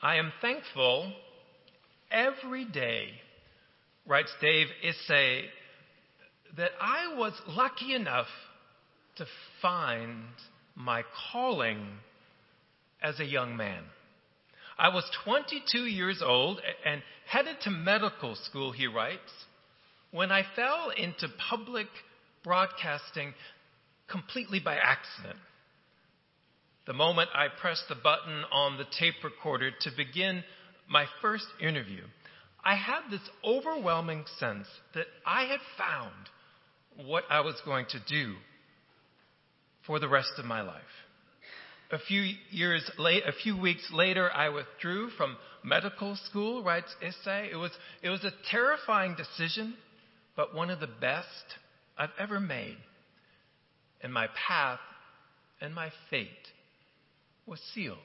I am thankful every day, writes Dave Isay, that I was lucky enough to find my calling as a young man. I was 22 years old and headed to medical school, he writes, when I fell into public broadcasting completely by accident. The moment I pressed the button on the tape recorder to begin my first interview, I had this overwhelming sense that I had found what I was going to do for the rest of my life. A few years late, a few weeks later, I withdrew from medical school, writes Isay. It was, it was a terrifying decision, but one of the best I've ever made. And my path and my fate was sealed.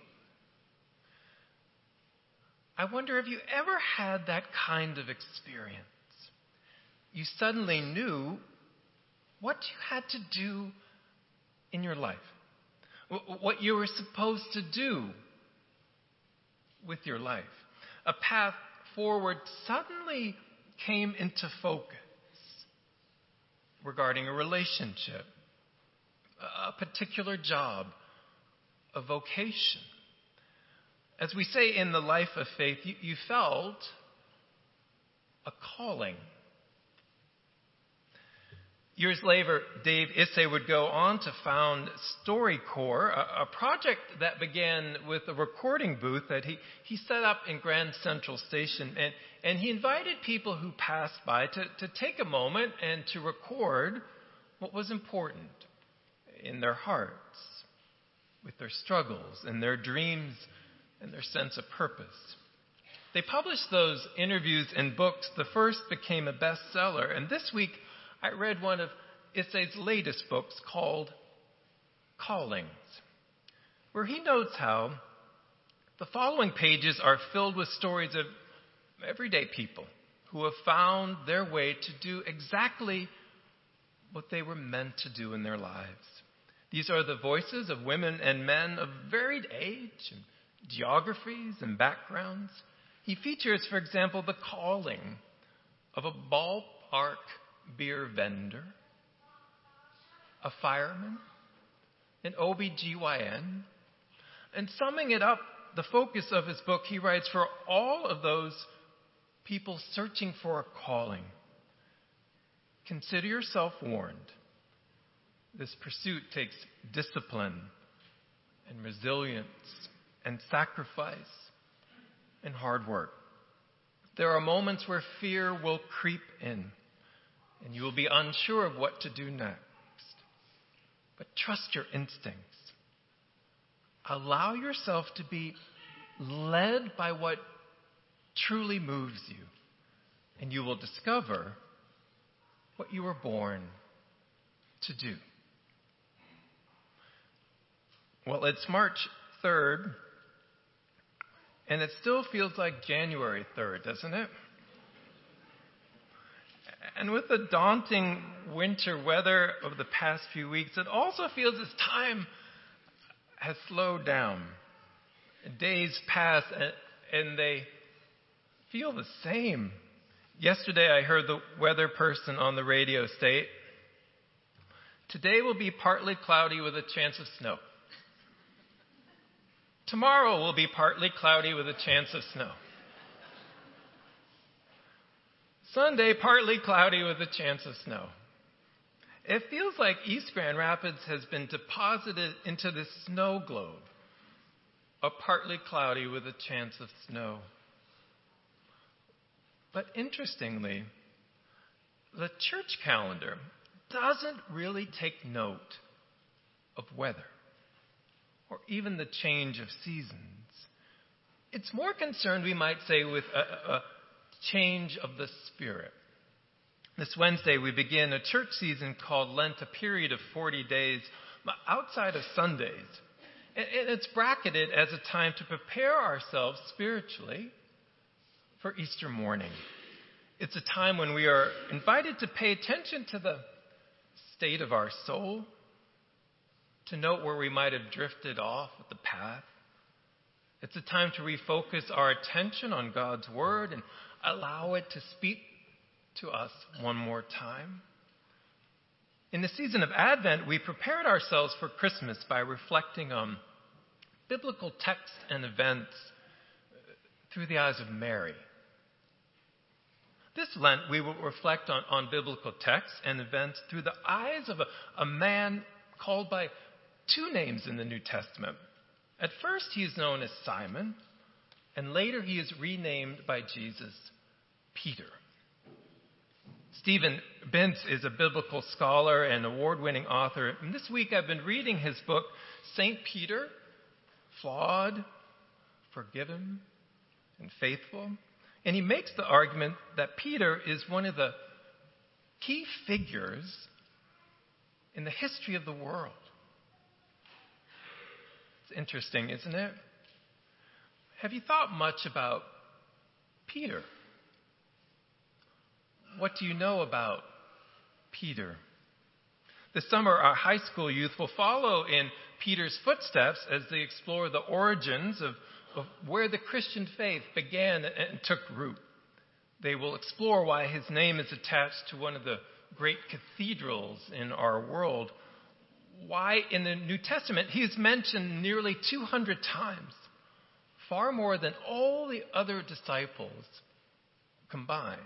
I wonder if you ever had that kind of experience. You suddenly knew what you had to do in your life, what you were supposed to do with your life. A path forward suddenly came into focus regarding a relationship, a particular job, a vocation. As we say in the life of faith, you, you felt a calling. Years later, Dave Isay would go on to found StoryCorps, a, a, project that began with a recording booth that he, he set up in Grand Central Station. And, and he invited people who passed by to, to take a moment and to record what was important in their hearts, with their struggles and their dreams and their sense of purpose. They published those interviews in books. The first became a bestseller. And this week, I read one of Isay's latest books called Callings, where he notes how the following pages are filled with stories of everyday people who have found their way to do exactly what they were meant to do in their lives. These are the voices of women and men of varied age and geographies and backgrounds. He features, for example, the calling of a ballpark beer vendor, a fireman, an OBGYN. And summing it up, the focus of his book, he writes for all of those people searching for a calling. Consider yourself warned. This pursuit takes discipline and resilience and sacrifice and hard work. There are moments where fear will creep in and you will be unsure of what to do next. But trust your instincts. Allow yourself to be led by what truly moves you, and you will discover what you were born to do. Well, it's March 3rd, and it still feels like January 3rd, doesn't it? And with the daunting winter weather of the past few weeks, it also feels as time has slowed down. Days pass and they feel the same. Yesterday I heard the weather person on the radio state, today will be partly cloudy with a chance of snow. Tomorrow will be partly cloudy with a chance of snow. Sunday, partly cloudy with a chance of snow. It feels like East Grand Rapids has been deposited into this snow globe, a partly cloudy with a chance of snow. But interestingly, the church calendar doesn't really take note of weather or even the change of seasons. It's more concerned, we might say, with a, a, change of the Spirit. This Wednesday, we begin a church season called Lent, a period of 40 days outside of Sundays. And it's bracketed as a time to prepare ourselves spiritually for Easter morning. It's a time when we are invited to pay attention to the state of our soul, to note where we might have drifted off the path, It's a time to refocus our attention on God's Word and allow it to speak to us one more time. In the season of Advent, we prepared ourselves for Christmas by reflecting on biblical texts and events through the eyes of Mary. This Lent, we will reflect on, on biblical texts and events through the eyes of a, a man called by two names in the New Testament. At first, he is known as Simon, and later he is renamed by Jesus Peter. Stephen Binz is a biblical scholar and award winning author. And this week I've been reading his book, St. Peter, Flawed, Forgiven, and Faithful. And he makes the argument that Peter is one of the key figures in the history of the world. It's interesting, isn't it? Have you thought much about Peter? What do you know about Peter? This summer, our high school youth will follow in Peter's footsteps as they explore the origins of, of where the Christian faith began and took root. They will explore why his name is attached to one of the great cathedrals in our world, why in the New Testament he is mentioned nearly 200 times, far more than all the other disciples combined.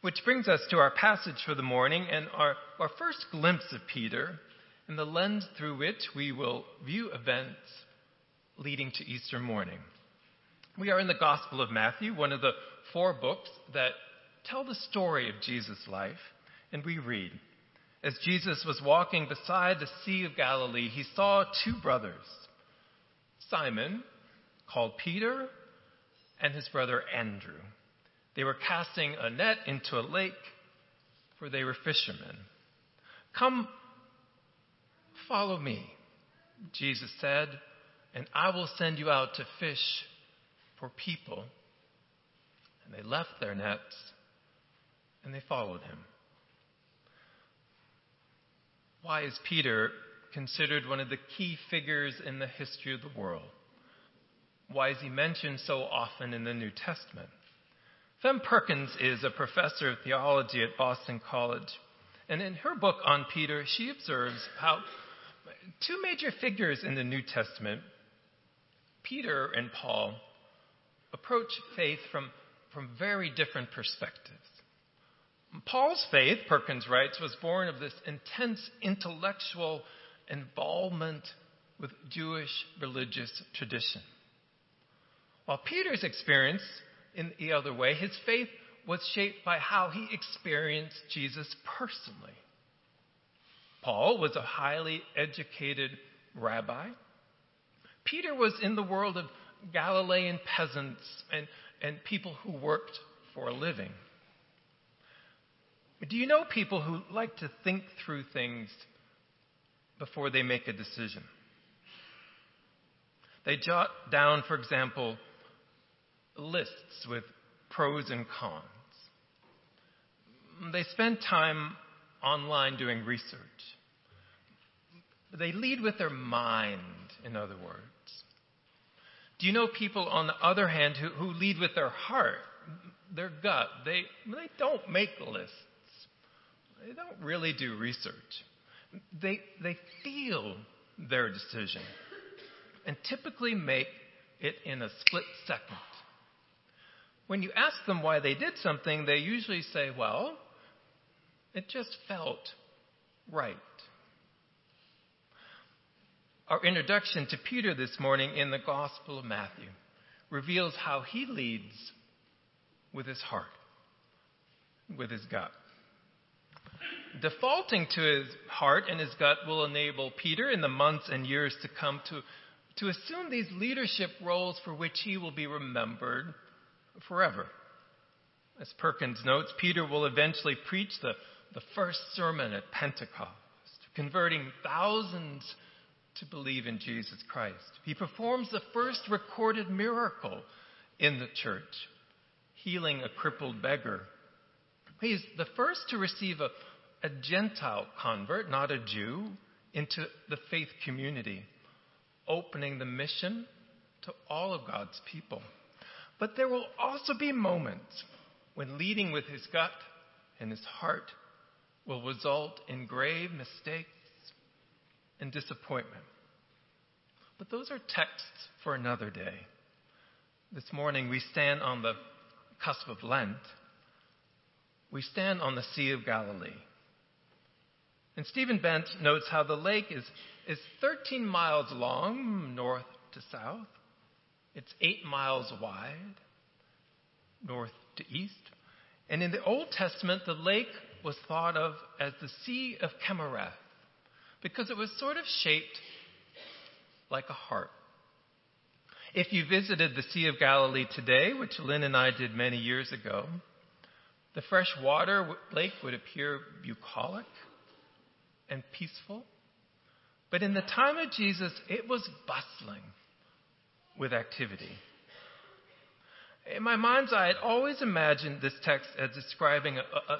Which brings us to our passage for the morning and our, our first glimpse of Peter and the lens through which we will view events leading to Easter morning. We are in the Gospel of Matthew, one of the four books that tell the story of Jesus' life, and we read As Jesus was walking beside the Sea of Galilee, he saw two brothers, Simon, called Peter, and his brother Andrew. They were casting a net into a lake, for they were fishermen. Come, follow me, Jesus said, and I will send you out to fish for people. And they left their nets and they followed him. Why is Peter considered one of the key figures in the history of the world? Why is he mentioned so often in the New Testament? Pheme Perkins is a professor of theology at Boston College. And in her book on Peter, she observes how two major figures in the New Testament, Peter and Paul, approach faith from, from very different perspectives. Paul's faith, Perkins writes, was born of this intense intellectual involvement with Jewish religious tradition. While Peter's experience in the other way. His faith was shaped by how he experienced Jesus personally. Paul was a highly educated rabbi. Peter was in the world of Galilean peasants and, and people who worked for a living. Do you know people who like to think through things before they make a decision? They jot down, for example, lists with pros and cons. They spend time online doing research. They lead with their mind, in other words. Do you know people, on the other hand, who, who lead with their heart, their gut? They, they don't make lists, they don't really do research. They, they feel their decision and typically make it in a split second. When you ask them why they did something, they usually say, well, it just felt right. Our introduction to Peter this morning in the Gospel of Matthew reveals how he leads with his heart, with his gut. Defaulting to his heart and his gut will enable Peter in the months and years to come to, to assume these leadership roles for which he will be remembered forever. As Perkins notes, Peter will eventually preach the, the first sermon at Pentecost, converting thousands to believe in Jesus Christ. He performs the first recorded miracle in the church, healing a crippled beggar. He's the first to receive a, a Gentile convert, not a Jew, into the faith community. opening the mission to all of God's people. But there will also be moments when leading with his gut and his heart will result in grave mistakes and disappointment. But those are texts for another day. This morning we stand on the cusp of Lent. We stand on the Sea of Galilee. And Stephen Binz notes how the lake is, is 13 miles long, north to south. It's 8 miles wide, north to east. And in the Old Testament, the lake was thought of as the Sea of Kinnereth because it was sort of shaped like a heart. If you visited the Sea of Galilee today, which Lynn and I did many years ago, the fresh water lake would appear bucolic and peaceful. But in the time of Jesus, it was bustling with activity. In my mind's eye, I'd always imagined this text as describing a, a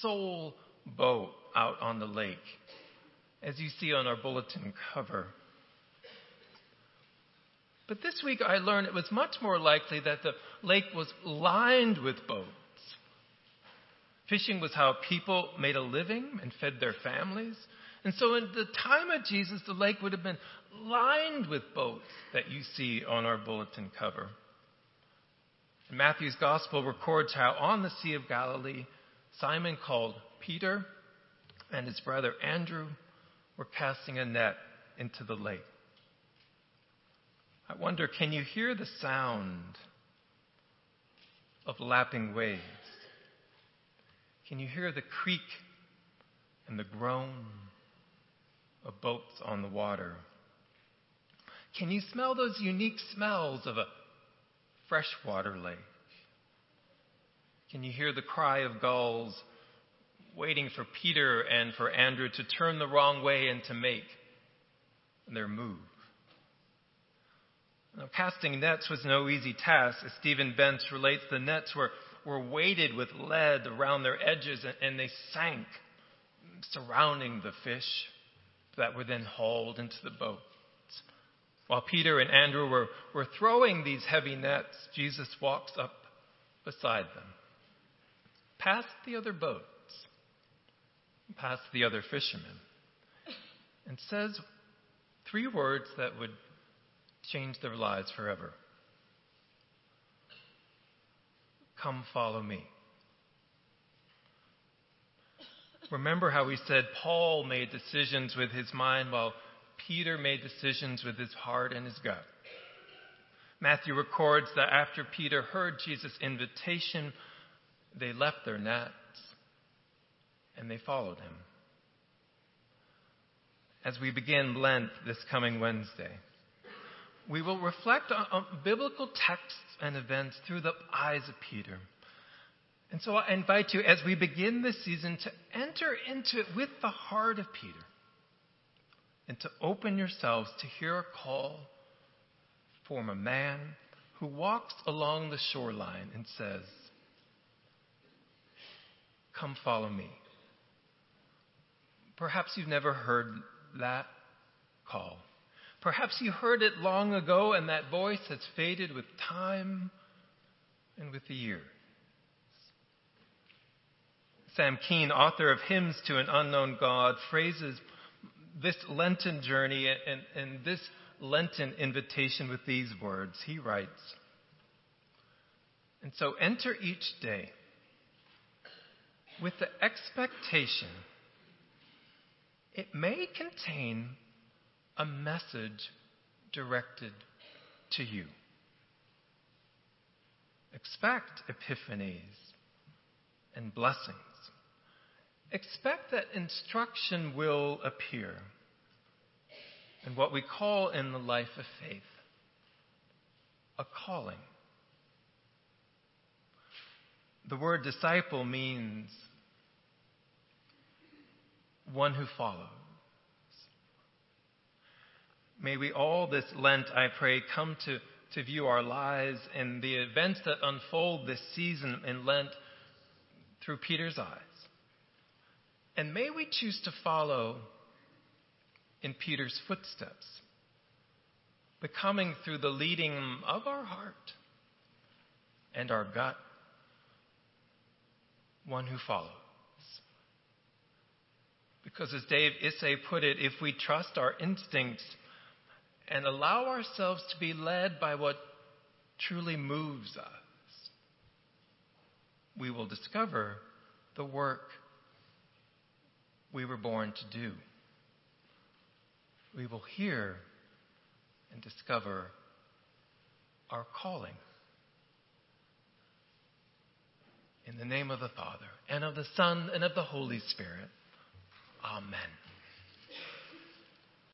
sole boat out on the lake, as you see on our bulletin cover. But this week I learned it was much more likely that the lake was lined with boats. Fishing was how people made a living and fed their families. And so, in the time of Jesus, the lake would have been lined with boats that you see on our bulletin cover. And Matthew's gospel records how on the Sea of Galilee, Simon called Peter and his brother Andrew were casting a net into the lake. I wonder, can you hear the sound of lapping waves? Can you hear the creak and the groan of boats on the water? Can you smell those unique smells of a freshwater lake? Can you hear the cry of gulls waiting for Peter and for Andrew to turn the wrong way and to make their move? Now, casting nets was no easy task. As Stephen Binz relates, the nets were were weighted with lead around their edges and they sank, surrounding the fish that were then hauled into the boats. While Peter and Andrew were, were throwing these heavy nets, Jesus walks up beside them, past the other boats, past the other fishermen, and says three words that would change their lives forever. Come follow me. Remember how we said Paul made decisions with his mind while Peter made decisions with his heart and his gut. Matthew records that after Peter heard Jesus' invitation, they left their nets and they followed him. As we begin Lent this coming Wednesday, we will reflect on, on biblical texts and events through the eyes of Peter. And so I invite you, as we begin this season, to enter into it with the heart of Peter and to open yourselves to hear a call from a man who walks along the shoreline and says, Come follow me. Perhaps you've never heard that call. Perhaps you heard it long ago and that voice has faded with time and with the years. Sam Keen, author of Hymns to an Unknown God, phrases this Lenten journey and, and this Lenten invitation with these words. He writes, And so enter each day with the expectation it may contain a message directed to you. Expect epiphanies and blessings. Expect that instruction will appear and what we call in the life of faith a calling. The word disciple means one who follows. May we all this Lent, I pray, come to, to view our lives and the events that unfold this season in Lent through Peter's eyes. And may we choose to follow in Peter's footsteps becoming through the leading of our heart and our gut one who follows. Because as Dave Isay put it, if we trust our instincts and allow ourselves to be led by what truly moves us, we will discover the work we were born to do. We will hear and discover our calling. In the name of the Father, and of the Son, and of the Holy Spirit. Amen.